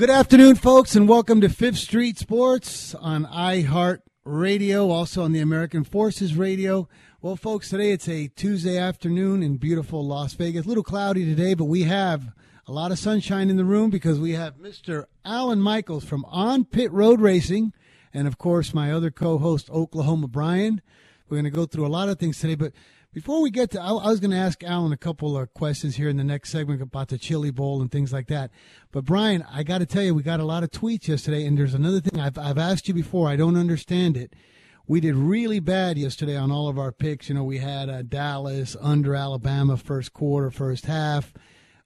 Good afternoon, folks, and welcome to Fifth Street Sports on iHeart Radio, also on the American Forces Radio. Well, folks, today it's a Tuesday afternoon in beautiful Las Vegas. A little cloudy today, but we have a lot of sunshine in the room because we have Mr. Alan Michaels from On Pit Road Racing, and of course, my other co host, Oklahoma Brian. We're going to go through a lot of things today, but before we get to, I, I was going to ask Alan a couple of questions here in the next segment about the Chili Bowl and things like that. But Brian, I got to tell you, we got a lot of tweets yesterday, and there's another thing I've I've asked you before. I don't understand it. We did really bad yesterday on all of our picks. You know, we had uh, Dallas under Alabama first quarter, first half.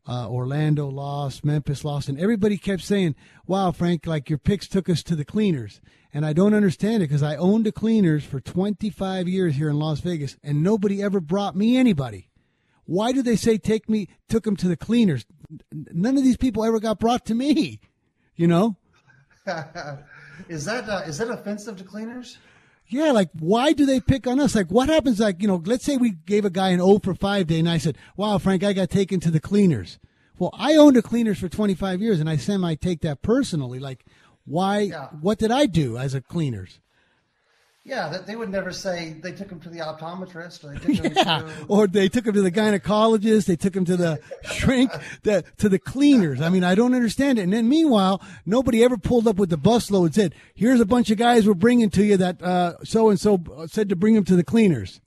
Uh, Orlando lost, Memphis lost, and everybody kept saying, "Wow, Frank, like your picks took us to the cleaners." And I don't understand it because I owned the cleaners for 25 years here in Las Vegas, and nobody ever brought me anybody. Why do they say take me took them to the cleaners? None of these people ever got brought to me. You know? is that uh, is that offensive to cleaners? Yeah, like why do they pick on us? Like what happens? Like you know, let's say we gave a guy an O for 5 day, and I said, "Wow, Frank, I got taken to the cleaners." Well, I owned the cleaners for 25 years, and I semi take that personally. Like, why? Yeah. What did I do as a cleaners? Yeah, they would never say they took him to the optometrist, or they took him yeah. to, or they took him to the gynecologist, they took him to the shrink, the, to the cleaners. I mean, I don't understand it. And then meanwhile, nobody ever pulled up with the busload and said, "Here's a bunch of guys we're bringing to you that so and so said to bring them to the cleaners."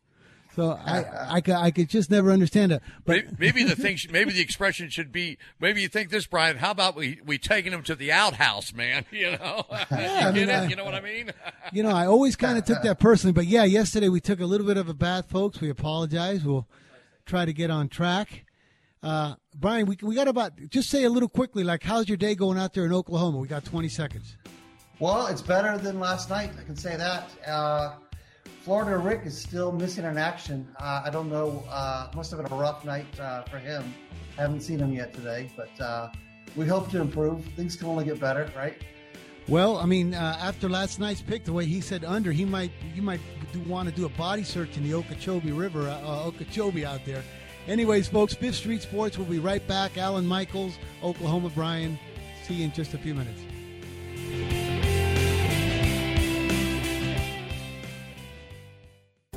So I, I, I, I, could just never understand it. But maybe the thing, maybe the expression should be, maybe you think this, Brian. How about we we taking him to the outhouse, man? You know, yeah, you, I mean, you know what I mean? you know, I always kind of took that personally, but yeah, yesterday we took a little bit of a bath, folks. We apologize. We'll try to get on track. Uh, Brian, we we got about just say a little quickly, like how's your day going out there in Oklahoma? We got twenty seconds. Well, it's better than last night. I can say that. Uh, Florida Rick is still missing in action. Uh, I don't know. Uh, must have been a rough night uh, for him. Haven't seen him yet today, but uh, we hope to improve. Things can only get better, right? Well, I mean, uh, after last night's pick, the way he said under, he might you might do, want to do a body search in the Okeechobee River, Okeechobee out there. Anyways, folks, Fifth Street Sports. We'll be right back. Alan Michaels, Oklahoma Brian. See you in just a few minutes.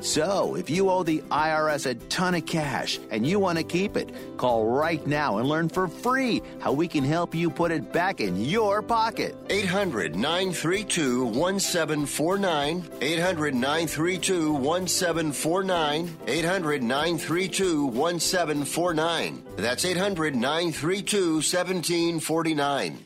So, if you owe the IRS a ton of cash and you want to keep it, call right now and learn for free how we can help you put it back in your pocket. 800 932 1749. 800 932 1749. 800 932 1749. That's 800 932 1749.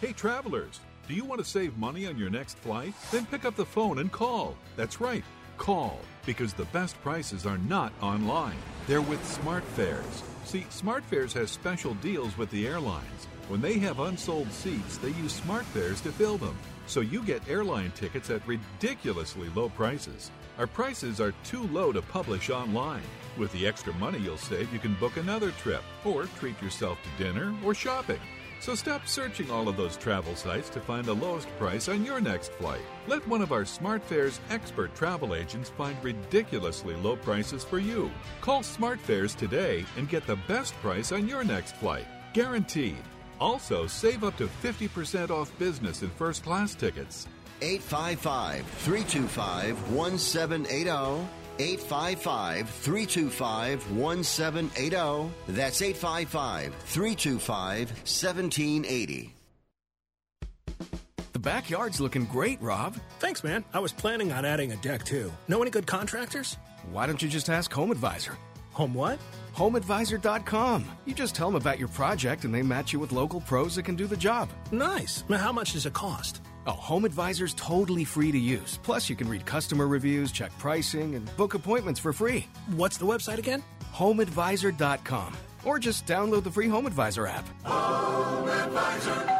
Hey, travelers, do you want to save money on your next flight? Then pick up the phone and call. That's right, call because the best prices are not online. They're with SmartFares. See, SmartFares has special deals with the airlines. When they have unsold seats, they use SmartFares to fill them. So you get airline tickets at ridiculously low prices. Our prices are too low to publish online. With the extra money you'll save, you can book another trip or treat yourself to dinner or shopping. So stop searching all of those travel sites to find the lowest price on your next flight. Let one of our SmartFares expert travel agents find ridiculously low prices for you. Call SmartFares today and get the best price on your next flight. Guaranteed. Also, save up to 50% off business and first class tickets. 855 325 1780. 855 325 1780. That's 855 325 1780. The backyard's looking great, Rob. Thanks, man. I was planning on adding a deck too. Know any good contractors? Why don't you just ask Home Advisor? Home what? HomeAdvisor.com. You just tell them about your project and they match you with local pros that can do the job. Nice. Now, how much does it cost? Oh, Home Advisor's totally free to use. Plus, you can read customer reviews, check pricing, and book appointments for free. What's the website again? HomeAdvisor.com. Or just download the free Home Advisor app. Home Advisor.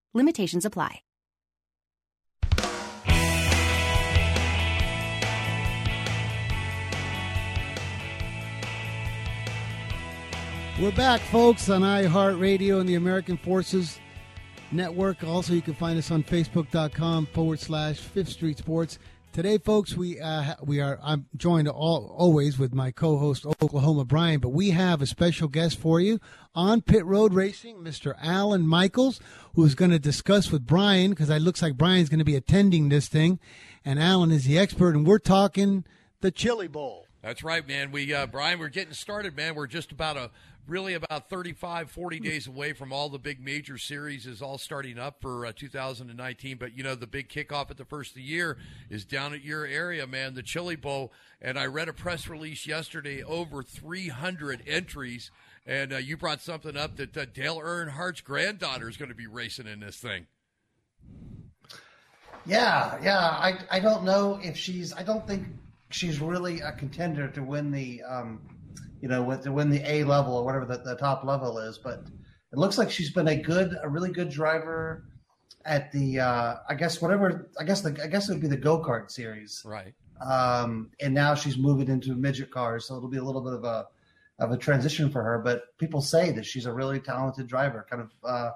Limitations apply. We're back, folks, on iHeartRadio and the American Forces Network. Also, you can find us on Facebook.com forward slash Fifth Street Sports. Today, folks, we uh, we are. I'm joined all, always with my co-host Oklahoma Brian, but we have a special guest for you on Pit Road Racing, Mr. Alan Michaels, who's going to discuss with Brian because it looks like Brian's going to be attending this thing, and Alan is the expert, and we're talking the Chili Bowl. That's right, man. We uh, Brian, we're getting started, man. We're just about a really about 35, 40 days away from all the big major series is all starting up for uh, 2019. But, you know, the big kickoff at the first of the year is down at your area, man, the Chili Bowl. And I read a press release yesterday, over 300 entries. And uh, you brought something up that uh, Dale Earnhardt's granddaughter is going to be racing in this thing. Yeah, yeah. I, I don't know if she's, I don't think she's really a contender to win the um, you know, with to win the A level or whatever the, the top level is. But it looks like she's been a good, a really good driver at the, uh, I guess whatever, I guess the, I guess it would be the go kart series, right? Um, and now she's moving into midget cars, so it'll be a little bit of a of a transition for her. But people say that she's a really talented driver, kind of. Uh,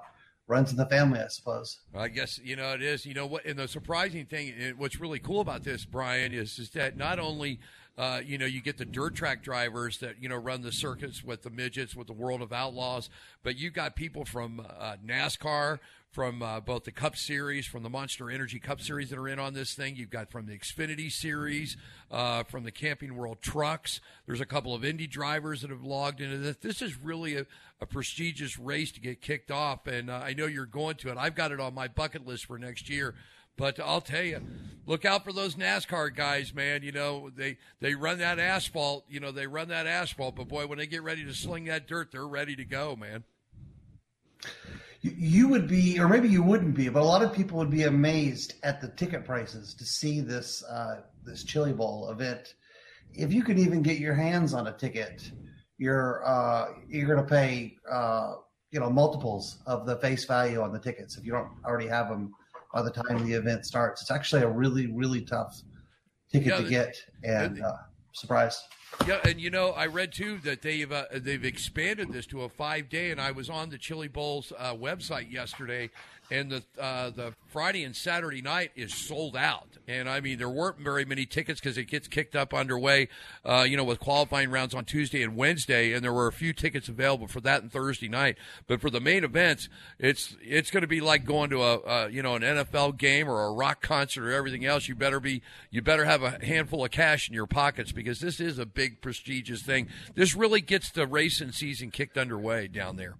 runs in the family, I suppose. I guess you know it is. You know what? And the surprising thing, what's really cool about this, Brian, is is that not only uh, you know, you get the dirt track drivers that you know run the circuits with the midgets, with the World of Outlaws. But you've got people from uh, NASCAR, from uh, both the Cup Series, from the Monster Energy Cup Series that are in on this thing. You've got from the Xfinity Series, uh, from the Camping World Trucks. There's a couple of Indy drivers that have logged into this. This is really a, a prestigious race to get kicked off, and uh, I know you're going to it. I've got it on my bucket list for next year. But I'll tell you, look out for those NASCAR guys, man. You know they they run that asphalt. You know they run that asphalt, but boy, when they get ready to sling that dirt, they're ready to go, man. You would be, or maybe you wouldn't be, but a lot of people would be amazed at the ticket prices to see this uh, this Chili Bowl event. If you can even get your hands on a ticket, you're uh, you're going to pay uh, you know multiples of the face value on the tickets if you don't already have them by the time the event starts. It's actually a really, really tough ticket yeah, to get, and uh, surprise. Yeah, and you know, I read too that they've uh, they've expanded this to a five day, and I was on the Chili Bowls uh, website yesterday, and the uh, the Friday and Saturday night is sold out. And I mean, there weren't very many tickets because it gets kicked up underway, uh, you know, with qualifying rounds on Tuesday and Wednesday, and there were a few tickets available for that and Thursday night. But for the main events, it's it's going to be like going to a, you know an NFL game or a rock concert or everything else. You better be you better have a handful of cash in your pockets because this is a big prestigious thing. This really gets the racing season kicked underway down there.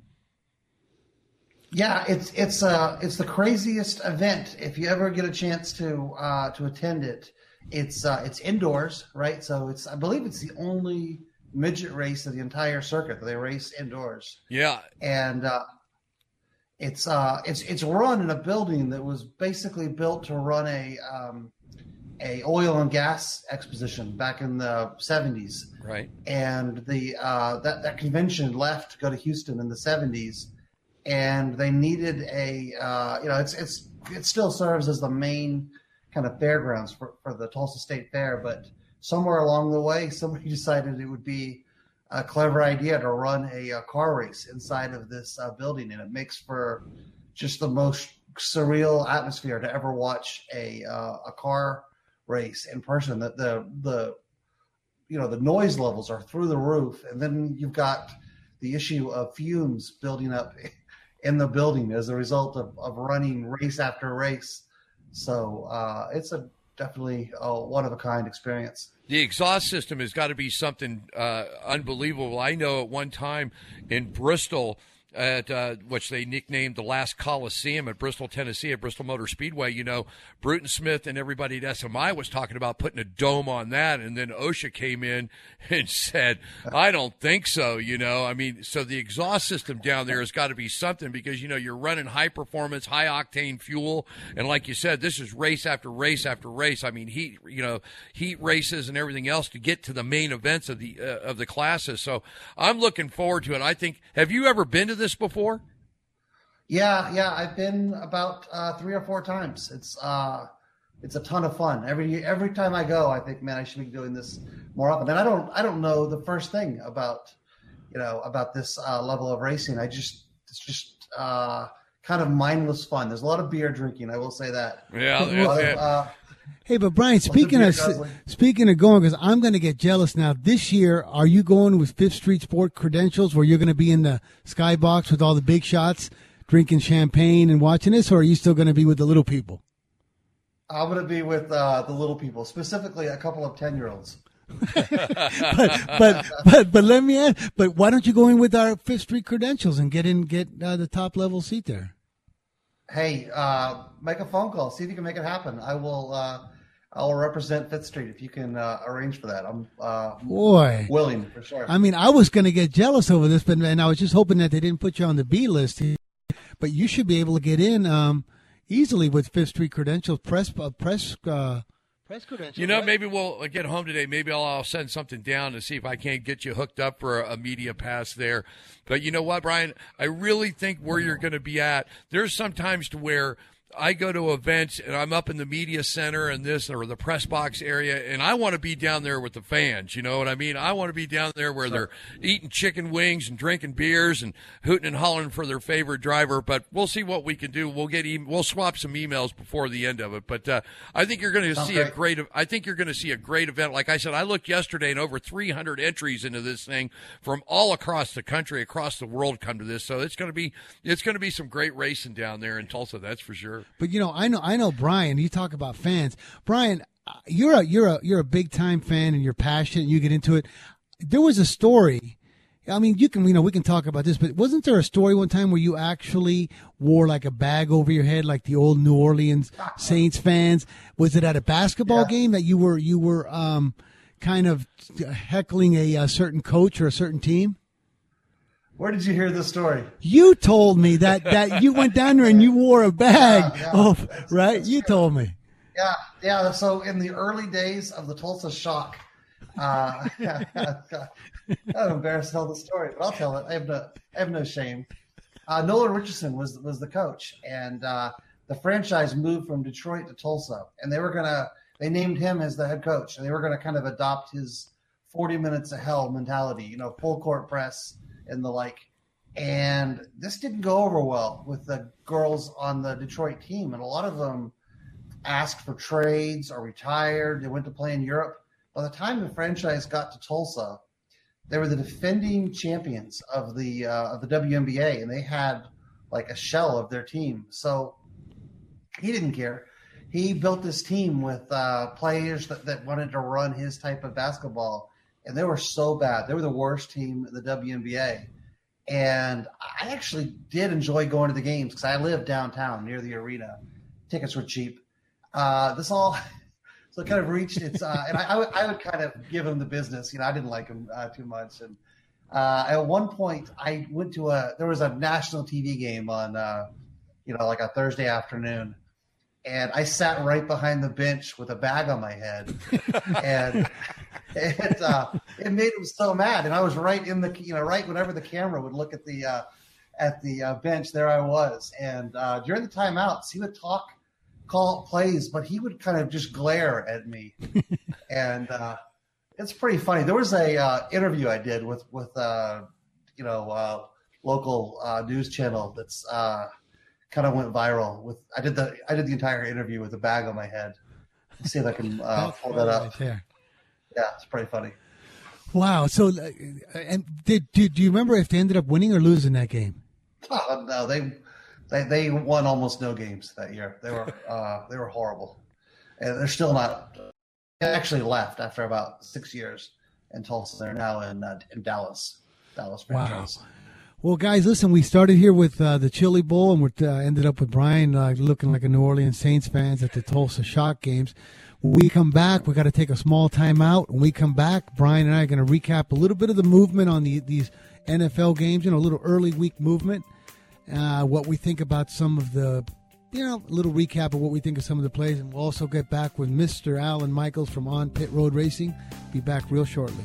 Yeah, it's it's uh it's the craziest event. If you ever get a chance to uh, to attend it, it's uh, it's indoors, right? So it's I believe it's the only midget race of the entire circuit that they race indoors. Yeah, and uh, it's uh it's it's run in a building that was basically built to run a um, a oil and gas exposition back in the 70s. Right. And the uh, that that convention left to go to Houston in the 70s and they needed a uh, you know it's it's it still serves as the main kind of fairgrounds for, for the Tulsa State Fair, but somewhere along the way, somebody decided it would be a clever idea to run a, a car race inside of this uh, building, and it makes for just the most surreal atmosphere to ever watch a uh, a car race in person. That the the you know the noise levels are through the roof, and then you've got the issue of fumes building up in the building as a result of, of running race after race So uh, it's a definitely a one of a kind experience. The exhaust system has got to be something uh, unbelievable. I know at one time in Bristol at uh, which they nicknamed the last Coliseum at Bristol, Tennessee, at Bristol Motor Speedway. You know, Bruton Smith and everybody at SMI was talking about putting a dome on that, and then OSHA came in and said, "I don't think so." You know, I mean, so the exhaust system down there has got to be something because you know you're running high performance, high octane fuel, and like you said, this is race after race after race. I mean, heat, you know, heat races and everything else to get to the main events of the uh, of the classes. So I'm looking forward to it. I think. Have you ever been to this? This before? Yeah, yeah, I've been about uh, three or four times. It's uh, it's a ton of fun. Every every time I go, I think, man, I should be doing this more often. And I don't I don't know the first thing about you know about this uh, level of racing. I just it's just uh, kind of mindless fun. There's a lot of beer drinking. I will say that. Yeah. Of, uh, Hey, but Brian, speaking of speaking of going, because I'm going to get jealous now. This year, are you going with Fifth Street Sport credentials, where you're going to be in the skybox with all the big shots, drinking champagne and watching this, or are you still going to be with the little people? I'm going to be with uh, the little people, specifically a couple of ten year olds. but, but but but let me ask. But why don't you go in with our Fifth Street credentials and get in get uh, the top level seat there? Hey, uh, make a phone call. See if you can make it happen. I will. Uh, I will represent Fifth Street if you can uh, arrange for that. I'm uh, boy willing for sure. I mean, I was going to get jealous over this, but and I was just hoping that they didn't put you on the B list. But you should be able to get in um, easily with Fifth Street credentials, press uh, press uh, Press. You know, right? maybe we'll uh, get home today. Maybe I'll, I'll, send something down to see if I can't get you hooked up for a, a media pass there. But you know what, Brian? I really think where you're going to be at, there's sometimes to where – I go to events and I'm up in the media center and this or the press box area, and I want to be down there with the fans. You know what I mean? I want to be down there where they're eating chicken wings and drinking beers and hooting and hollering for their favorite driver. But we'll see what we can do. We'll get e- we'll swap some emails before the end of it. But uh, I think you're going to see a great. I think you're going to see a great event. Like I said, I looked yesterday and over 300 entries into this thing from all across the country, across the world, come to this. So it's going to be it's going to be some great racing down there in Tulsa. That's for sure. But you know, I know, I know, Brian. You talk about fans, Brian. You're a you're a you're a big time fan, and you're passionate. and You get into it. There was a story. I mean, you can, you know, we can talk about this, but wasn't there a story one time where you actually wore like a bag over your head, like the old New Orleans Saints fans? Was it at a basketball yeah. game that you were, you were, um, kind of heckling a, a certain coach or a certain team? Where did you hear this story? You told me that that you went down there and you wore a bag. Yeah, yeah, oh, that's, right? That's you true. told me. Yeah, yeah. So in the early days of the Tulsa Shock, uh, I'm embarrassed to tell the story, but I'll tell it. I have no, I have no shame. Uh, Nolan Richardson was was the coach, and uh, the franchise moved from Detroit to Tulsa, and they were gonna. They named him as the head coach, and they were gonna kind of adopt his 40 minutes of hell mentality. You know, full court press and the like. And this didn't go over well with the girls on the Detroit team. And a lot of them asked for trades or retired. They went to play in Europe. By the time the franchise got to Tulsa, they were the defending champions of the uh, of the WNBA, and they had like a shell of their team. So he didn't care. He built this team with uh, players that, that wanted to run his type of basketball and they were so bad. They were the worst team in the WNBA. And I actually did enjoy going to the games because I lived downtown near the arena. Tickets were cheap. Uh, this all so it kind of reached its, uh, and I, I, would, I would kind of give them the business. You know, I didn't like them uh, too much. And uh, at one point, I went to a there was a national TV game on, uh, you know, like a Thursday afternoon, and I sat right behind the bench with a bag on my head, and it uh, it made him so mad. And I was right in the you know right whenever the camera would look at the uh, at the uh, bench, there I was. And uh, during the timeouts, he would talk, call plays, but he would kind of just glare at me, and uh, it's pretty funny. There was a uh, interview I did with with you know local news channel that's kind of went viral with I did the I did the entire interview with a bag on my head. Let's see if I can uh, pull that up. Right yeah, it's pretty funny. Wow. So, uh, and did, did do you remember if they ended up winning or losing that game? Oh, no, they They they won almost no games that year. They were uh, they were horrible, and they're still not. They actually left after about six years in Tulsa. They're now in uh, in Dallas. Dallas franchise. Wow. Well, guys, listen. We started here with uh, the Chili Bowl, and we uh, ended up with Brian uh, looking like a New Orleans Saints fans at the Tulsa Shock games. We come back, we got to take a small time out. When we come back, Brian and I are going to recap a little bit of the movement on the, these NFL games. You know, a little early week movement. Uh, what we think about some of the, you know, a little recap of what we think of some of the plays, and we'll also get back with Mister Alan Michaels from On Pit Road Racing. Be back real shortly.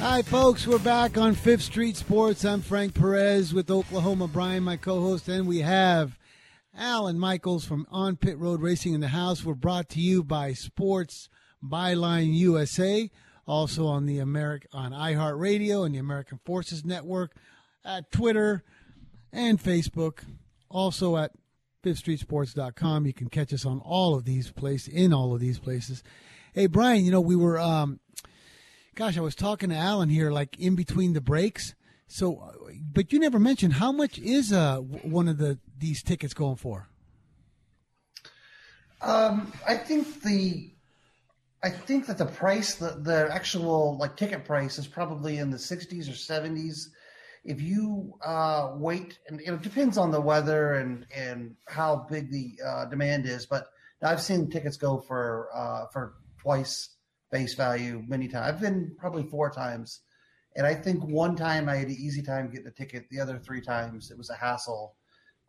Hi, folks. We're back on Fifth Street Sports. I'm Frank Perez with Oklahoma Brian, my co-host, and we have Alan Michaels from On Pit Road Racing in the house. We're brought to you by Sports Byline USA, also on the American on iHeartRadio and the American Forces Network, at Twitter and Facebook, also at FifthStreetSports.com. You can catch us on all of these places, in all of these places. Hey, Brian, you know we were. Um, gosh, I was talking to Alan here, like in between the breaks. So, but you never mentioned how much is uh one of the these tickets going for? Um, I think the, I think that the price, the the actual like ticket price is probably in the sixties or seventies. If you uh, wait, and it depends on the weather and and how big the uh, demand is, but I've seen tickets go for uh, for twice base value many times. I've been probably four times, and I think one time I had an easy time getting a ticket. The other three times it was a hassle.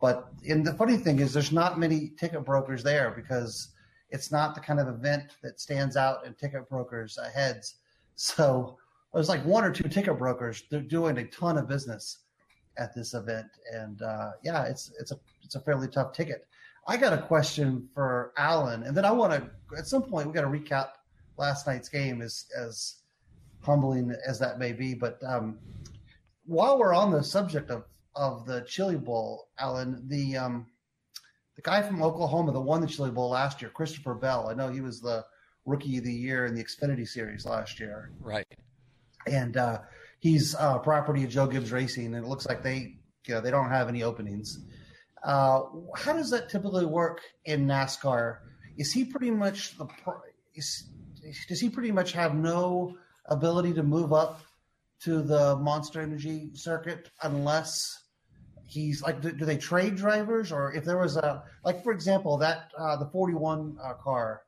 But and the funny thing is, there's not many ticket brokers there because it's not the kind of event that stands out in ticket brokers' heads. So there's like one or two ticket brokers. They're doing a ton of business at this event, and uh, yeah, it's it's a it's a fairly tough ticket. I got a question for Alan, and then I want to at some point we got to recap last night's game is as humbling as that may be. But um, while we're on the subject of of the Chili Bowl, Alan, the um, the guy from Oklahoma that won the Chili Bowl last year, Christopher Bell. I know he was the rookie of the year in the Xfinity Series last year. Right. And uh, he's uh, property of Joe Gibbs Racing, and it looks like they you know they don't have any openings. Uh, how does that typically work in NASCAR? Is he pretty much the is, does he pretty much have no ability to move up to the Monster Energy circuit unless he's like do, do, they trade drivers? Or if there was a like for example that uh, the 41 uh, car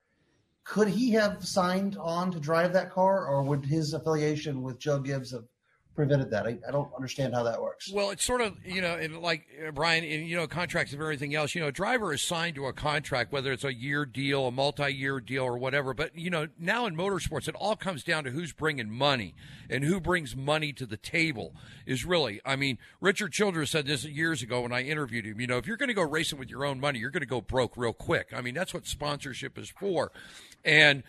could he have signed on to drive that car? Or would his affiliation with Joe Gibbs have prevented that. I, I, don't understand how that works. Well, it's sort of you know, and like uh, Brian, and you know, contracts and everything else. You know, a driver is signed to a contract, whether it's a year deal, a multi-year deal, or whatever. But you know, now in motorsports, it all comes down to who's bringing money and who brings money to the table. Is really, I mean, Richard Childress said this years ago when I interviewed him. You know, if you're going to go racing with your own money, you're going to go broke real quick. I mean, that's what sponsorship is for, and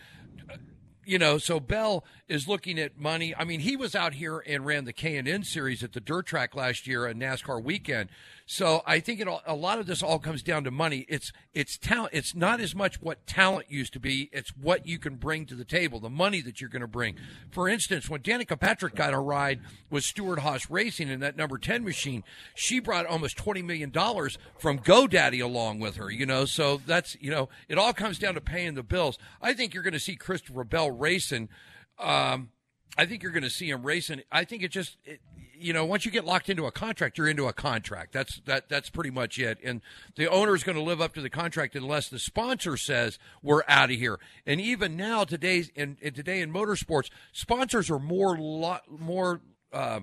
you know, so Bell is looking at money. I mean, he was out here and ran the K and N series at the dirt track last year at NASCAR weekend. So I think it all, a lot of this all comes down to money. It's it's talent. It's not as much what talent used to be. It's what you can bring to the table, the money that you're going to bring. For instance, when Danica Patrick got a ride with Stewart-Haas Racing in that number ten machine, she brought almost twenty million dollars from GoDaddy along with her. You know, so that's you know, it all comes down to paying the bills. I think you're going to see Christopher Bell racing. Um, I think you're going to see him racing. I think it just, it, you know, once you get locked into a contract, you're into a contract. That's that. That's pretty much it. And the owner is going to live up to the contract unless the sponsor says we're out of here. And even now, today's in, in today in motorsports, sponsors are more lot more. Uh,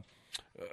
uh,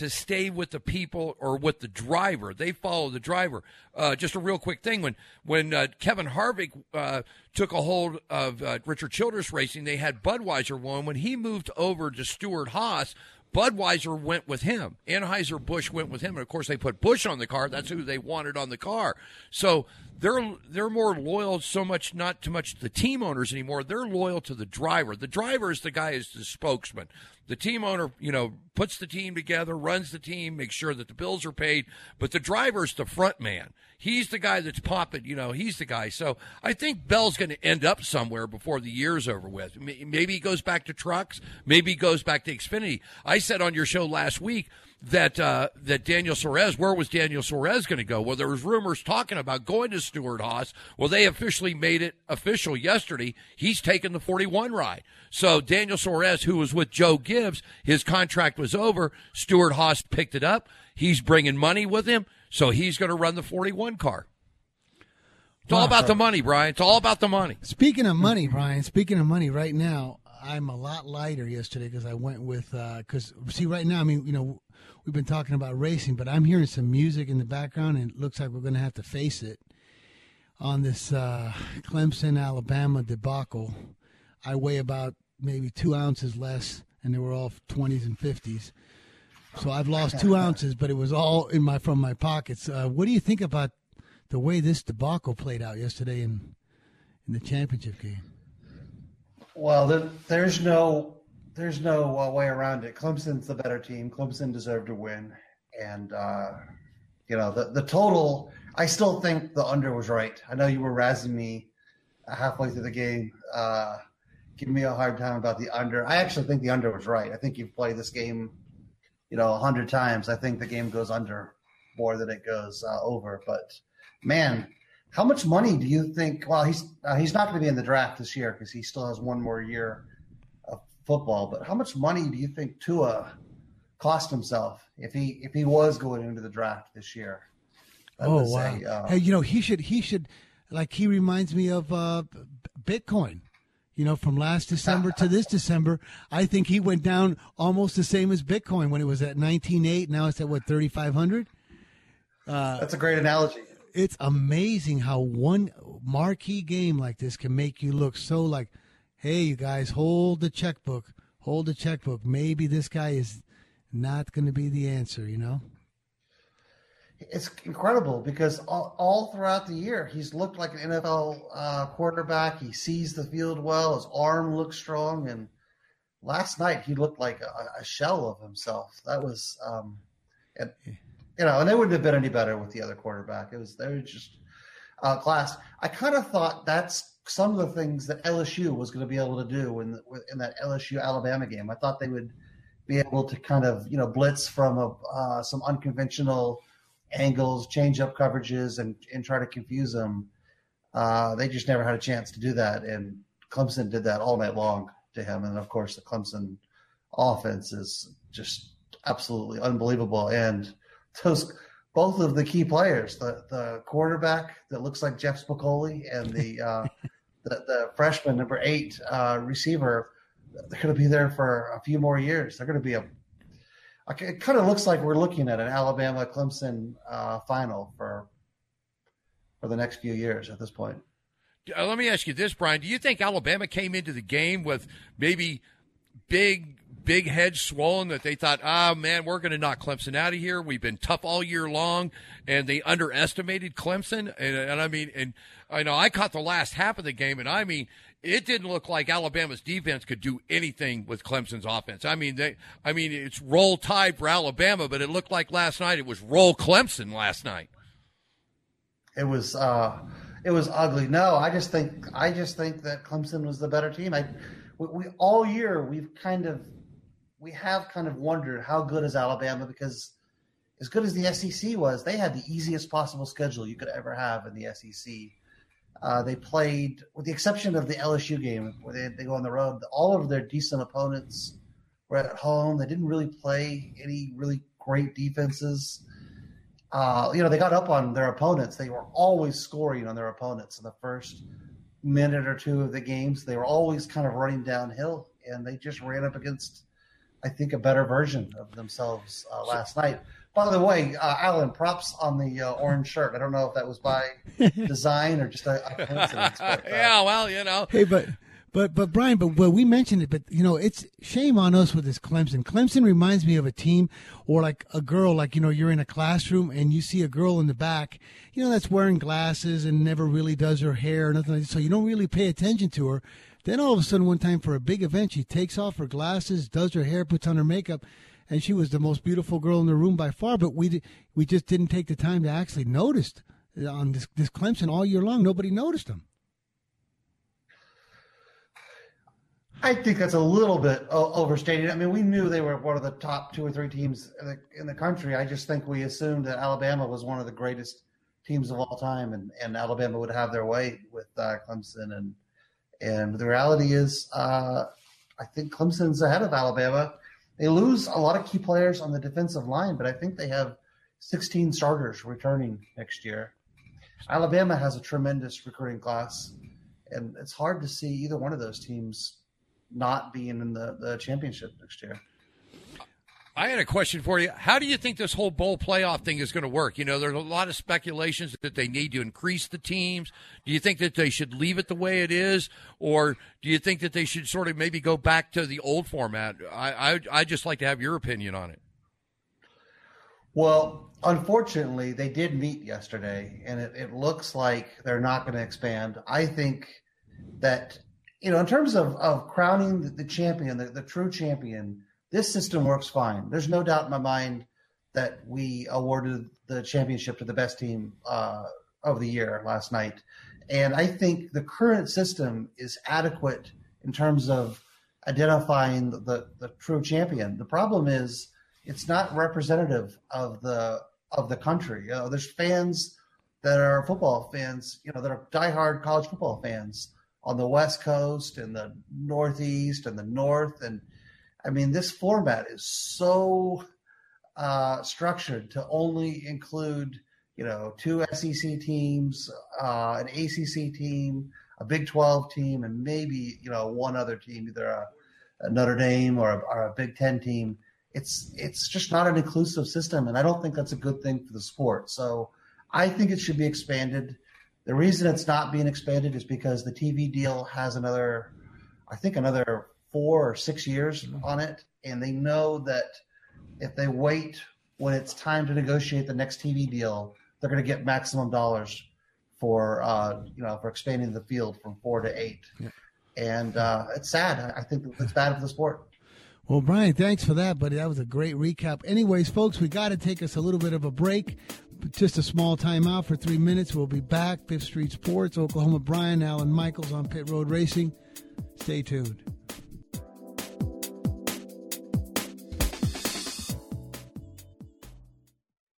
to stay with the people or with the driver. They follow the driver. Uh, just a real quick thing when when uh, Kevin Harvick uh, took a hold of uh, Richard Childress Racing, they had Budweiser one. When he moved over to Stewart-Haas, Budweiser went with him. Anheuser Busch went with him, and of course they put Busch on the car. That's who they wanted on the car. So they're they're more loyal, so much not too much the team owners anymore. They're loyal to the driver. The driver is the guy is the spokesman. The team owner, you know, puts the team together, runs the team, makes sure that the bills are paid, but the driver's the front man. He's the guy that's popping, you know, he's the guy. So I think Bell's going to end up somewhere before the year's over with. Maybe he goes back to trucks, maybe he goes back to Xfinity. I said on your show last week that uh, that Daniel Suarez, where was Daniel Suarez going to go? Well, there was rumors talking about going to Stewart-Haas. Well, they officially made it official yesterday. He's taking the 41 ride. So Daniel Suarez, who was with Joe Gibbs, his contract was over. Stewart-Haas picked it up. He's bringing money with him, so he's going to run the 41 car. It's all about the money, Brian. It's all about the money. Speaking of money, Brian. Speaking of money, right now I'm a lot lighter yesterday because I went with because uh, see right now I mean you know we've been talking about racing, but I'm hearing some music in the background, and it looks like we're going to have to face it on this uh, Clemson, Alabama debacle. I weigh about maybe two ounces less, and they were all 20s and 50s. So I've lost two ounces, but it was all in my from my pockets. Uh, what do you think about the way this debacle played out yesterday in in the championship game? Well, there, there's no there's no uh, way around it. Clemson's the better team. Clemson deserved to win, and uh, you know the the total. I still think the under was right. I know you were razzing me halfway through the game, uh, giving me a hard time about the under. I actually think the under was right. I think you've played this game, you know, a hundred times. I think the game goes under more than it goes uh, over. But man, how much money do you think? Well, he's uh, he's not going to be in the draft this year because he still has one more year football, but how much money do you think Tua cost himself if he if he was going into the draft this year? I oh wow! Say, uh, hey, you know he should he should like he reminds me of uh, Bitcoin. You know, from last December to this December, I think he went down almost the same as Bitcoin when it was at 19.8. Now it's at what 3,500. Uh, That's a great analogy. It's amazing how one marquee game like this can make you look so like, hey, you guys, hold the checkbook, hold the checkbook. Maybe this guy is not going to be the answer. You know it's incredible because all, all, throughout the year he's looked like an NFL uh, quarterback. He sees the field well. His arm looks strong, and last night he looked like a, a shell of himself. That was, um, and, you know, and they wouldn't have been any better with the other quarterback. It was they were just class. I kind of thought that's some of the things that LSU was going to be able to do in the, in that LSU Alabama game. I thought they would be able to kind of you know blitz from a uh, some unconventional angles, change up coverages, and and try to confuse them. Uh, they just never had a chance to do that, and Clemson did that all night long to him. And of course, the Clemson offense is just absolutely unbelievable. And those both of the key players, the the quarterback that looks like Jeff Spicoli, and the uh, the, the freshman number eight uh, receiver, they're going to be there for a few more years. They're going to be a it kind of looks like we're looking at an Alabama Clemson uh, final for for the next few years at this point. Uh, let me ask you this, Brian. Do you think Alabama came into the game with maybe big, big head swollen that they thought, ah, oh, man, we're going to knock Clemson out of here. We've been tough all year long, and they underestimated Clemson. And, and I mean, and I know I caught the last half of the game, and I mean, it didn't look like Alabama's defense could do anything with Clemson's offense. I mean, they, I mean, it's roll tide for Alabama, but it looked like last night it was roll Clemson last night. It was, uh, it was ugly. No, I just think, I just think that Clemson was the better team. I, we, we all year we've kind of, we have kind of wondered how good is Alabama because as good as the SEC was, they had the easiest possible schedule you could ever have in the SEC uh, they played, with the exception of the LSU game where they, they go on the road, all of their decent opponents were at home. They didn't really play any really great defenses. Uh, you know, they got up on their opponents. They were always scoring on their opponents in the first minute or two of the games. They were always kind of running downhill, and they just ran up against, I think, a better version of themselves uh, last night. By the way, uh, Alan, props on the uh, orange shirt. I don't know if that was by design or just a, a coincidence. But, uh, yeah, well, you know. Hey, but but but Brian, but well, we mentioned it, but you know, it's shame on us with this Clemson. Clemson reminds me of a team or like a girl, like you know, you're in a classroom and you see a girl in the back, you know, that's wearing glasses and never really does her hair or nothing like that, so you don't really pay attention to her. Then all of a sudden, one time for a big event, she takes off her glasses, does her hair, puts on her makeup, and she was the most beautiful girl in the room by far. But we we just didn't take the time to actually notice on this this Clemson all year long. Nobody noticed them. I think that's a little bit overstated. I mean, we knew they were one of the top two or three teams in the, in the country. I just think we assumed that Alabama was one of the greatest teams of all time, and, and Alabama would have their way with uh, Clemson. And and the reality is, uh, I think Clemson's ahead of Alabama they lose a lot of key players on the defensive line, but I think they have 16 starters returning next year. Alabama has a tremendous recruiting class, and it's hard to see either one of those teams not being in the, the championship next year. I had a question for you. How do you think this whole bowl playoff thing is going to work? You know, there's a lot of speculations that they need to increase the teams. Do you think that they should leave it the way it is, or do you think that they should sort of maybe go back to the old format? I I I just like to have your opinion on it. Well, unfortunately, they did meet yesterday, and it, it looks like they're not going to expand. I think that you know, in terms of of crowning the, the champion, the, the true champion this system works fine. There's no doubt in my mind that we awarded the championship to the best team uh, of the year last night. And I think the current system is adequate in terms of identifying the, the, true champion. The problem is it's not representative of the of the country. You know, there's fans that are football fans, you know, that are diehard college football fans on the West Coast and the Northeast and the North and I mean, this format is so uh, structured to only include, you know, two SEC teams, uh, an ACC team, a Big 12 team and maybe you know one other team, either a, a Notre Dame or a, or a Big Ten team. It's it's just not an inclusive system, and I don't think that's a good thing for the sport. So I think it should be expanded. The reason it's not being expanded is because the TV deal has another, I think, another four or six years on it, and they know that if they wait when it's time to negotiate the next TV deal, they're going to get maximum dollars for uh, you know for expanding the field from four to eight. Yeah. And uh, it's sad. I think it's bad for the sport. Well, Brian, thanks for that, buddy. That was a great recap. Anyways, folks, we got to take us a little bit of a break. Just a small timeout for three minutes. We'll be back. Fifth Street Sports, Oklahoma. Brian, Alan Michaels on Pit Road Racing. Stay tuned.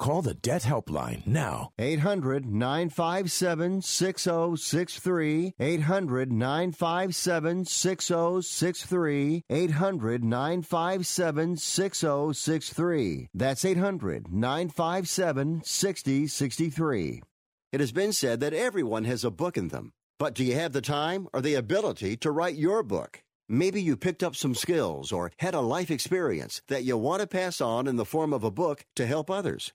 Call the Debt Helpline now. 800 957 6063. 800 957 6063. 800 957 6063. That's 800 957 6063. It has been said that everyone has a book in them. But do you have the time or the ability to write your book? Maybe you picked up some skills or had a life experience that you want to pass on in the form of a book to help others.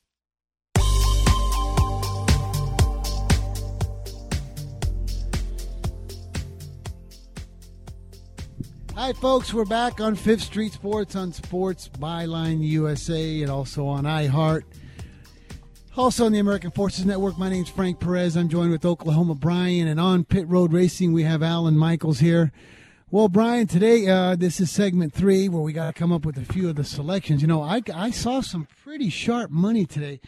Hi, folks. We're back on Fifth Street Sports on Sports Byline USA and also on iHeart. Also on the American Forces Network. My name's Frank Perez. I'm joined with Oklahoma Brian, and on Pit Road Racing we have Alan Michaels here. Well, Brian, today uh, this is segment three where we got to come up with a few of the selections. You know, I I saw some pretty sharp money today.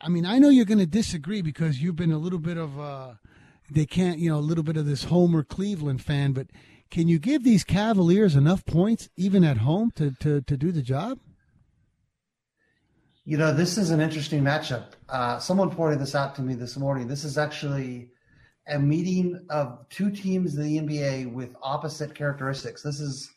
I mean, I know you're going to disagree because you've been a little bit of uh, they can't, you know, a little bit of this Homer Cleveland fan, but can you give these Cavaliers enough points, even at home, to, to, to do the job? You know, this is an interesting matchup. Uh, someone pointed this out to me this morning. This is actually a meeting of two teams in the NBA with opposite characteristics. This is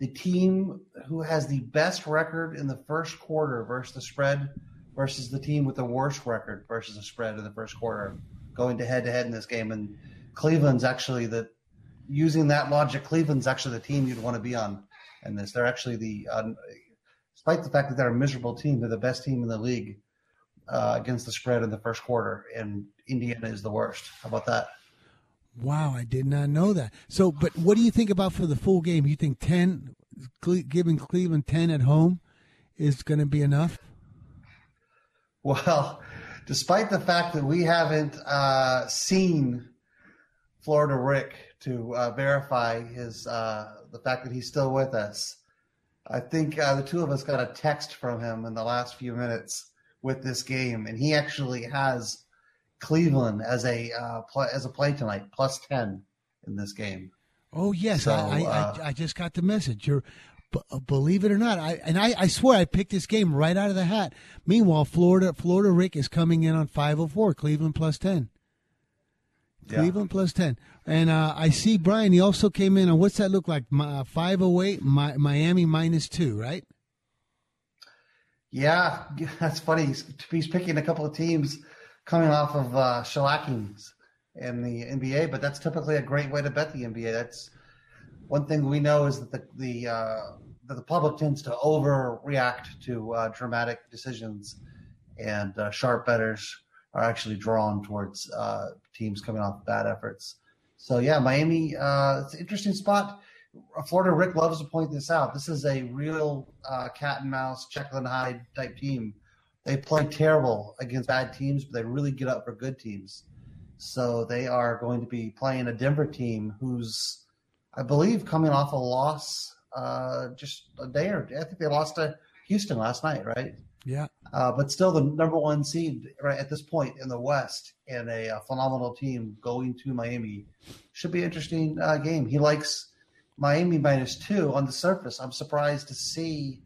the team who has the best record in the first quarter versus the spread versus the team with the worst record versus the spread in the first quarter going to head to head in this game. And Cleveland's actually the using that logic. Cleveland's actually the team you'd want to be on in this. They're actually the, uh, despite the fact that they're a miserable team, they're the best team in the league uh, against the spread in the first quarter, and Indiana is the worst. How about that? Wow, I did not know that. So, but what do you think about for the full game? You think ten, giving Cleveland ten at home, is going to be enough? Well, despite the fact that we haven't uh, seen Florida Rick to uh, verify his uh, the fact that he's still with us, I think uh, the two of us got a text from him in the last few minutes with this game, and he actually has Cleveland as a uh, play, as a play tonight, plus ten in this game. Oh yes, so, I, I, uh, I, just got the message. You're B- believe it or not, I and I, I swear I picked this game right out of the hat. Meanwhile, Florida Florida Rick is coming in on five oh four, Cleveland plus ten. Yeah. Cleveland plus ten, and uh, I see Brian. He also came in on what's that look like? Uh, five oh eight, Miami minus two, right? Yeah, that's funny. He's, he's picking a couple of teams coming off of uh, shellackings in the NBA, but that's typically a great way to bet the NBA. That's one thing we know is that the the uh, that the public tends to overreact to uh, dramatic decisions, and uh, sharp bettors are actually drawn towards uh, teams coming off bad efforts. So yeah, Miami, uh, it's an interesting spot. Florida Rick loves to point this out. This is a real uh, cat and mouse, Jekyll and Hyde type team. They play terrible against bad teams, but they really get up for good teams. So they are going to be playing a Denver team who's I believe, coming off a loss uh, just a day or I think they lost to Houston last night, right? Yeah. Uh, but still the number one seed right at this point in the West and a, a phenomenal team going to Miami should be an interesting uh, game. He likes Miami minus two on the surface. I'm surprised to see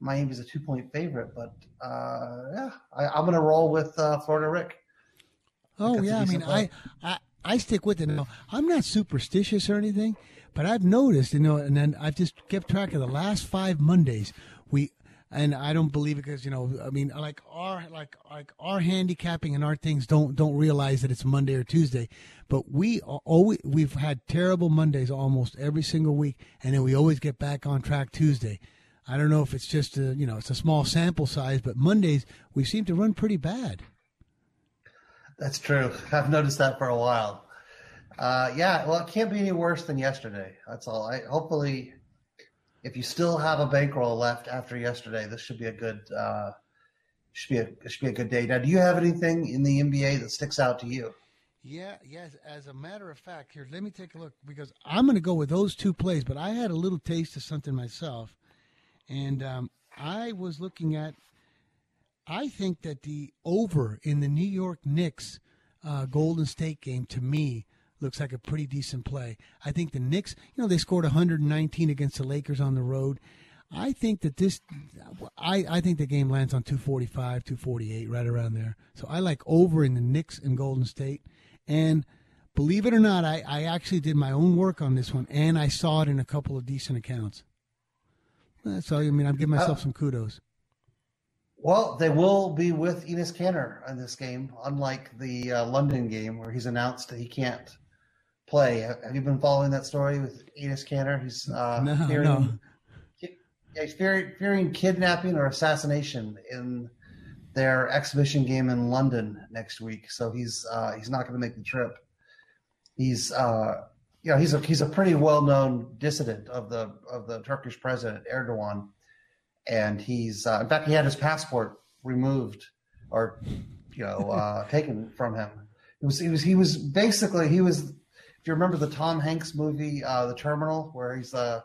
Miami's a two point favorite, but uh, yeah, I, am going to roll with uh, Florida Rick. Oh yeah, I mean, I, I I stick with it. Now, I'm not superstitious or anything, but I've noticed, you know, and then I've just kept track of the last five Mondays. We and I don't believe it because you know, I mean, like our like like our handicapping and our things don't don't realize that it's Monday or Tuesday, but we always we've had terrible Mondays almost every single week, and then we always get back on track Tuesday. I don't know if it's just a you know it's a small sample size, but Mondays we seem to run pretty bad. That's true. I've noticed that for a while. Uh, yeah, well, it can't be any worse than yesterday. That's all. I hopefully, if you still have a bankroll left after yesterday, this should be a good uh, should be a should be a good day. Now, do you have anything in the NBA that sticks out to you? Yeah, yes. As a matter of fact, here, let me take a look because I'm going to go with those two plays. But I had a little taste of something myself, and um, I was looking at. I think that the over in the New York Knicks uh, Golden State game to me looks like a pretty decent play. I think the Knicks, you know, they scored 119 against the Lakers on the road. I think that this, I, I think the game lands on 245, 248, right around there. So I like over in the Knicks and Golden State. And believe it or not, I, I actually did my own work on this one, and I saw it in a couple of decent accounts. So I mean, I'm giving myself uh, some kudos. Well, they will be with Enes Kanter in this game, unlike the uh, London game where he's announced that he can't play. Have you been following that story with Enes Kanter? He's uh, no, fearing, no. Yeah, he's fearing, fearing kidnapping or assassination in their exhibition game in London next week. So he's uh, he's not going to make the trip. He's uh, you know he's a he's a pretty well known dissident of the of the Turkish president Erdogan, and he's uh, in fact he had his passport removed or you know uh, taken from him. It was he was he was basically he was you remember the Tom Hanks movie, uh, The Terminal, where he's uh,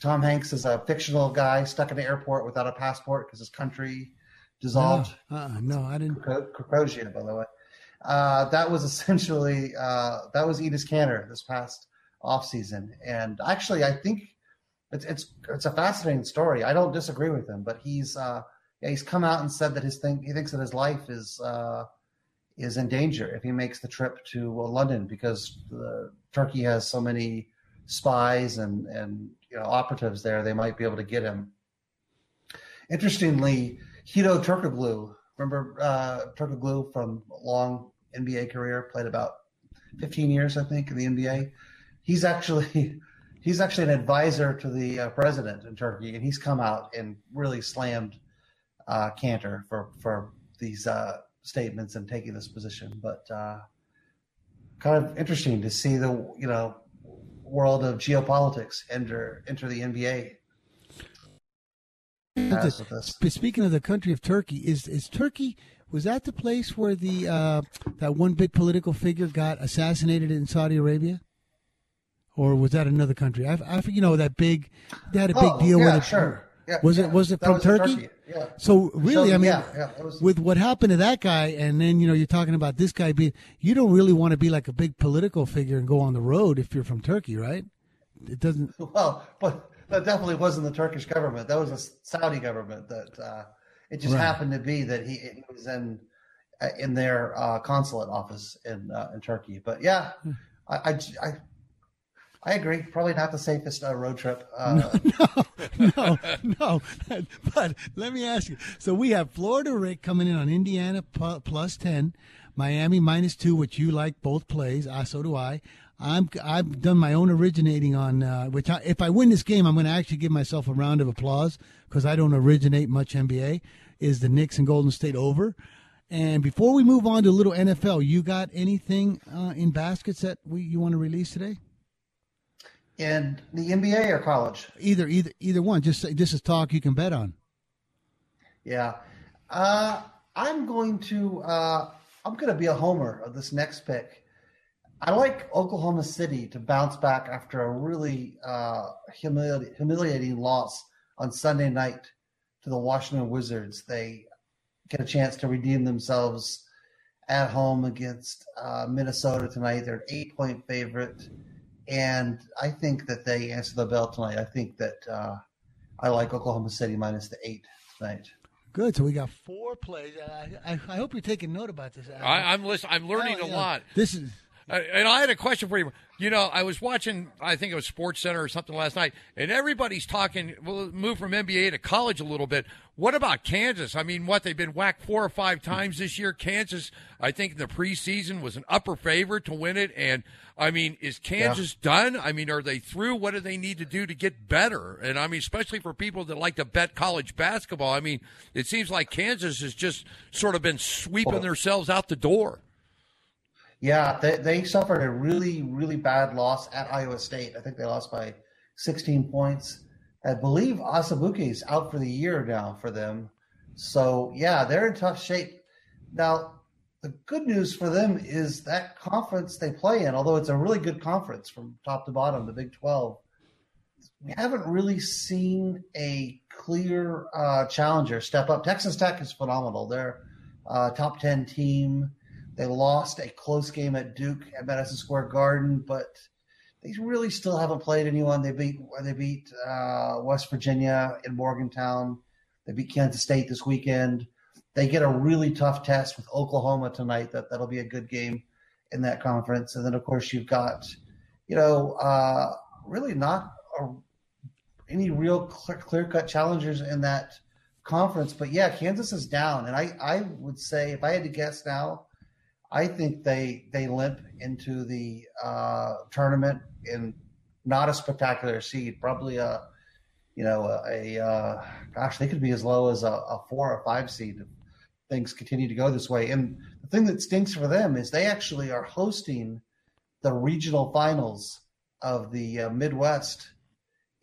Tom Hanks is a fictional guy stuck in the airport without a passport because his country dissolved. No, uh, no I didn't. Krakozhia, by the way. Uh, that was essentially uh, that was Enes Kanter this past off season, and actually, I think it's it's it's a fascinating story. I don't disagree with him, but he's uh, yeah, he's come out and said that his thing he thinks that his life is uh, is in danger if he makes the trip to London because Turkey has so many spies and and you know, operatives there. They might be able to get him. Interestingly, Hedo Turkoglu, remember uh, Turkoglu from long NBA career, played about 15 years, I think, in the NBA. He's actually he's actually an advisor to the uh, president in Turkey, and he's come out and really slammed uh, Kanter for for these uh, statements and taking this position. But uh, kind of interesting to see the you know world of geopolitics enter enter the NBA. Speaking of the country of Turkey, is is Turkey was that the place where the uh, that one big political figure got assassinated in Saudi Arabia? or was that another country? I, I you know that big they had a big oh, deal yeah, with it. Sure. Yeah, was yeah. it was it That from Turkey? Turkey, yeah. So really, So, I mean, yeah, yeah, was- with what happened to that guy, and then you know you're talking about this guy being, you don't really want to be like a big political figure and go on the road if you're from Turkey, right? It doesn't. Well, but that definitely wasn't the Turkish government. That was a Saudi government. That uh, it just Right. happened to be that he, was in uh, in their uh, consulate office in uh, in Turkey. But yeah, Hmm. I, I I I agree. Probably not the safest uh, road trip. Uh, no, no. But let me ask you. So we have Florida Rick coming in on Indiana plus ten, Miami minus two, which you like both plays. Uh, so do I. I'm I've done my own originating on uh, which I, if I win this game, I'm going to actually give myself a round of applause because I don't originate much NBA. Is the Knicks and Golden State over? And before we move on to a little NFL, you got anything uh, in baskets that we you want to release today? In the NBA or college? Either either either one. Just say this is talk you can bet on. Yeah. Uh, I'm going to uh, I'm going to be a homer of this next pick. I like Oklahoma City to bounce back after a really uh, humili- humiliating loss on Sunday night to the Washington Wizards. They get a chance to redeem themselves at home against uh, Minnesota tonight. They're an eight point favorite. And I think that they answer the bell tonight. I think that uh, I like Oklahoma City minus the eight tonight. Good. So we got four plays. I, I, I hope you're taking note about this. Al. I, I'm listening. I'm learning Oh, a yeah. lot. This is Uh, and I had a question for you. You know, I was watching, I think it was Sports Center or something last night, and everybody's talking. We'll move from NBA to college a little bit. What about Kansas? I mean, what they've been whacked four or five times this year. Kansas, I think, in the preseason was an upper favorite to win it. And I mean, is Kansas done? I mean, are they through? What do they need to do to get better? And I mean, especially for people that like to bet college basketball. I mean, it seems like Kansas has just sort of been sweeping themselves out the door. Yeah, they, they suffered a really, really bad loss at Iowa State. I think they lost by 16 points. I believe Azubuike is out for the year now for them. So, yeah, they're in tough shape. Now, the good news for them is that conference they play in, although it's a really good conference from top to bottom, the Big 12, we haven't really seen a clear uh, challenger step up. Texas Tech is phenomenal. They're uh, top 10 team. They lost a close game at Duke at Madison Square Garden, but they really still haven't played anyone. They beat they beat uh, West Virginia in Morgantown. They beat Kansas State this weekend. They get a really tough test with Oklahoma tonight. That that'll be a good game in that conference. And then of course you've got, you know, uh, really not a, any real clear cut challengers in that conference. But yeah, Kansas is down, and I I would say if I had to guess now. I think they they limp into the uh, tournament in not a spectacular seed, probably a you know a, a uh, gosh they could be as low as a, a four or five seed if things continue to go this way. And the thing that stinks for them is they actually are hosting the regional finals of the uh, Midwest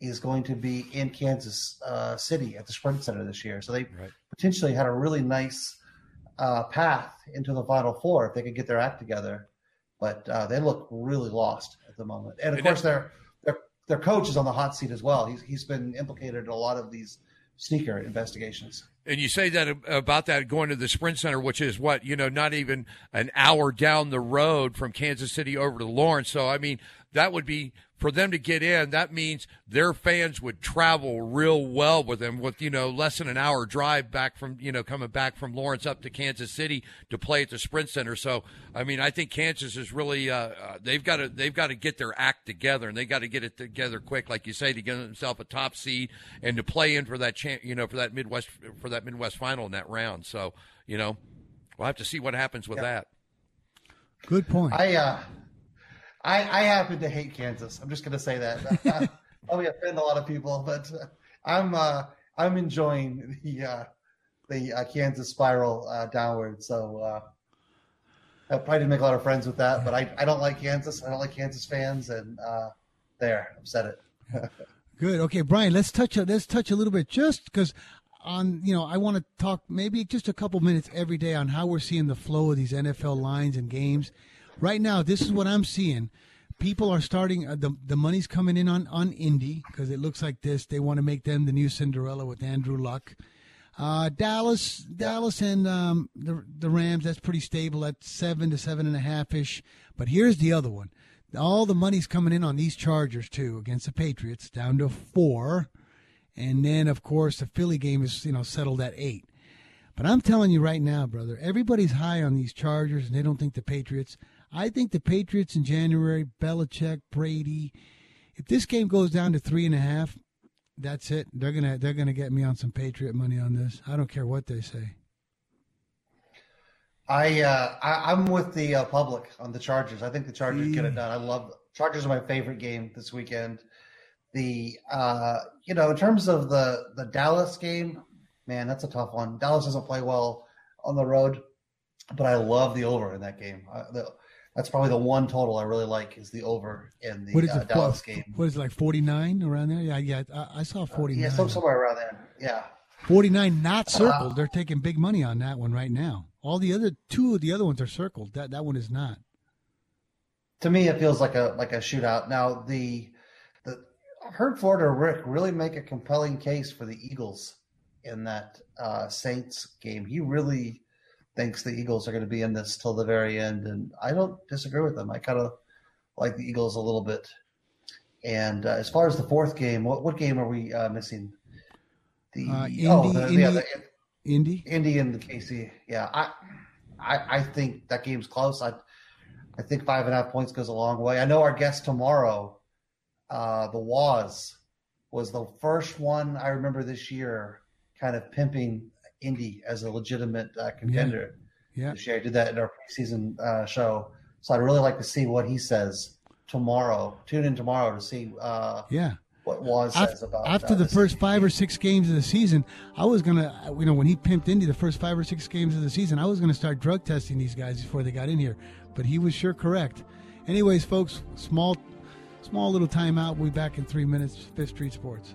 is going to be in Kansas uh, City at the Sprint Center this year. So they potentially had a really nice uh, path into the Final Four if they could get their act together. But uh, they look really lost at the moment. And of And course, their their their coach is on the hot seat as well. He's he's been implicated in a lot of these sneaker investigations. And you say that about that going to the Sprint Center, which is what you know, not even an hour down the road from Kansas City over to Lawrence. So I mean, that would be for them to get in. That means their fans would travel real well with them, with you know less than an hour drive back from you know coming back from Lawrence up to Kansas City to play at the Sprint Center. So I mean, I think Kansas is really uh, uh, they've got to they've got to get their act together, and they got to get it together quick, like you say, to get themselves a top seed and to play in for that chan you know for that Midwest for that Midwest final in that round. So you know, we'll have to see what happens with that. good point. I uh, I, I happen to hate Kansas. I'm just going to say that. I, Probably offend a lot of people, but uh, I'm uh, I'm enjoying the uh, the uh, Kansas spiral uh, downward. So uh, I probably didn't make a lot of friends with that, but I, I don't like Kansas. I don't like Kansas fans, and uh, there, I've said it. Good. Okay, Brian, let's touch let's touch a little bit just because on you know I want to talk maybe just a couple minutes every day on how we're seeing the flow of these NFL lines and games. Right now, this is what I'm seeing. People are starting uh, the the money's coming in on on Indy because it looks like this. They want to make them the new Cinderella with Andrew Luck. Uh, Dallas, Dallas, and um, the the Rams. That's pretty stable at seven to seven and a half ish. But here's the other one. All the money's coming in on these Chargers too against the Patriots, down to four, and then of course the Philly game is you know settled at eight. But I'm telling you right now, brother, everybody's high on these Chargers, and they don't think the Patriots. I think the Patriots in January, Belichick, Brady. If this game goes down to three and a half, that's it. They're gonna they're gonna get me on some Patriot money on this. I don't care what they say. I, uh, I am with the uh, public on the Chargers. I think the Chargers get it done. I love Chargers are my favorite game this weekend. The uh, you know in terms of the the Dallas game, man, that's a tough one. Dallas doesn't play well on the road, but I love the over in that game. Uh, the, that's probably the one total I really like is the over in the what is uh, it, Dallas what, game. What is it, like 49 around there? Yeah, yeah. I, I saw 49. yeah, some, somewhere around there. Yeah. 49 not circled. Uh, They're taking big money on that one right now. All the other two of the other ones are circled. That that one is not. To me, it feels like a like a shootout. Now the the I heard Florida Rick really make a compelling case for the Eagles in that uh, Saints game. He really thinks the Eagles are going to be in this till the very end, and I don't disagree with them. I kind of like the Eagles a little bit. And uh, as far as the fourth game, what what game are we uh, missing? The Uh, Indy, oh, the, Indy, yeah, the, Indy. Indy and the KC. Yeah, I, I, I think that game's close. I, I think five and a half points goes a long way. I know our guest tomorrow, uh, the Waz, was the first one I remember this year, kind of pimping Indy as a legitimate uh, contender. Yeah. This year, I did that in our preseason uh, show. So I'd really like to see what he says tomorrow. Tune in tomorrow to see uh, Yeah. what Waz Af- says about after uh, the this first five or six games of the season, I was gonna, you know, when he pimped Indy the first five or six games of the season, I was gonna start drug testing these guys before they got in here. But he was sure correct. Anyways, folks, small, small little timeout. We'll be back in three minutes. Fifth Street Sports.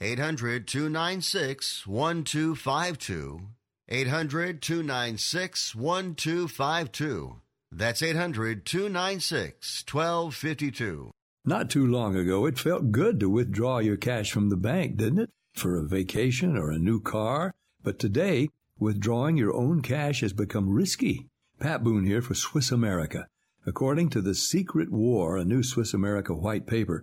800 296 1252. 800 296 1252. That's 800 296 1252. Not too long ago, it felt good to withdraw your cash from the bank, didn't it? For a vacation or a new car. But today, withdrawing your own cash has become risky. Pat Boone here for Swiss America. According to The Secret War, a new Swiss America white paper,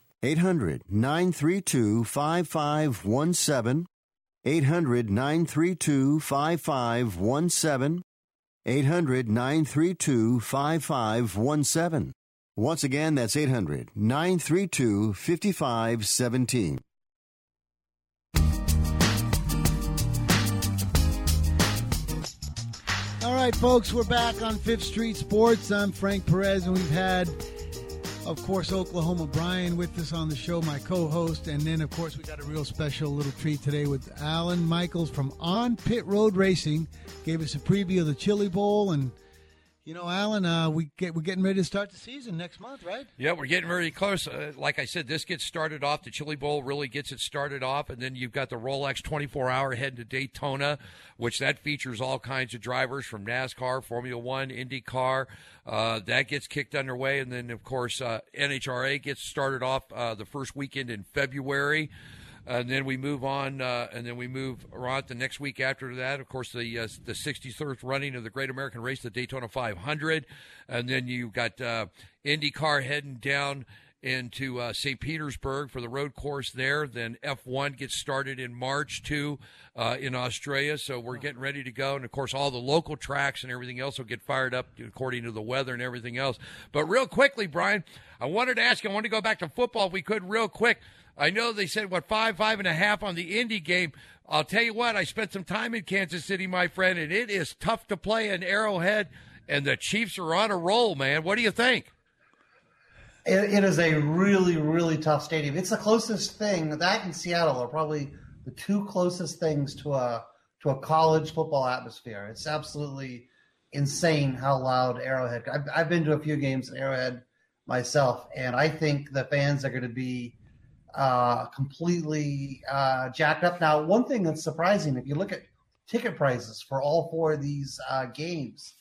800 932 5517. 800 932 5517. 800 932 5517. Once again, that's 800 932 5517. All right, folks, we're back on Fifth Street Sports. I'm Frank Perez, and we've had, of course, Oklahoma Brian with us on the show, my co host. And then, of course, we got a real special little treat today with Alan Michaels from On Pit Road Racing. Gave us a preview of the Chili Bowl. And, you know, Alan, uh, we get, we're getting ready to start the season next month, right? Yeah, we're getting very close. Uh, like I said, this gets started off. The Chili Bowl really gets it started off, and then you've got the Rolex 24 Hour heading to Daytona, which that features all kinds of drivers from NASCAR, Formula One, IndyCar. Uh, that gets kicked underway, and then of course uh, NHRA gets started off uh, the first weekend in February. And then we move on, uh, and then we move on the next week after that. Of course, the uh, the 63rd running of the Great American Race, the Daytona 500, and then you've got uh, IndyCar heading down into uh, St. Petersburg for the road course there. Then F1 gets started in March too uh, in Australia. So we're getting ready to go, and of course all the local tracks and everything else will get fired up according to the weather and everything else. But real quickly, Brian, I wanted to ask. I wanted to go back to football if we could, real quick. I know they said what five, five and a half on the Indy game. I'll tell you what, I spent some time in Kansas City, my friend, and it is tough to play in Arrowhead, and the Chiefs are on a roll, man. What do you think? It, it is a really, really tough stadium. It's the closest thing that in Seattle are probably the two closest things to a to a college football atmosphere. It's absolutely insane how loud Arrowhead. I've, I've been to a few games in Arrowhead myself, and I think the fans are going to be uh, completely uh, jacked up. Now, one thing that's surprising, if you look at ticket prices for all four of these uh, games,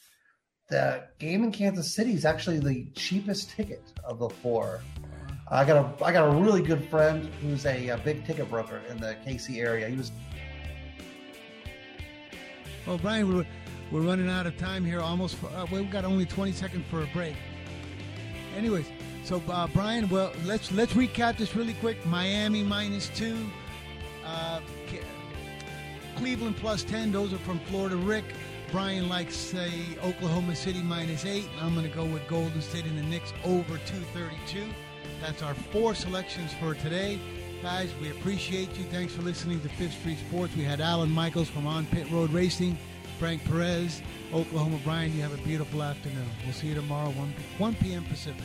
the game in Kansas City is actually the cheapest ticket of the four. I got a I got a really good friend who's a, a big ticket broker in the KC area. He was. Well, Brian, we're, we're running out of time here. Almost, uh, we've got only 20 seconds for a break. Anyways, so uh, Brian, well, let's let's recap this really quick. Miami minus two, uh, Cleveland plus ten. Those are from Florida. Rick, Brian likes say Oklahoma City minus eight. I'm going to go with Golden State and the Knicks over 232. That's our four selections for today. Guys, we appreciate you. Thanks for listening to Fifth Street Sports. We had Alan Michaels from On Pit Road Racing, Frank Perez, Oklahoma Brian. You have a beautiful afternoon. We'll see you tomorrow, 1, 1 p.m. Pacific.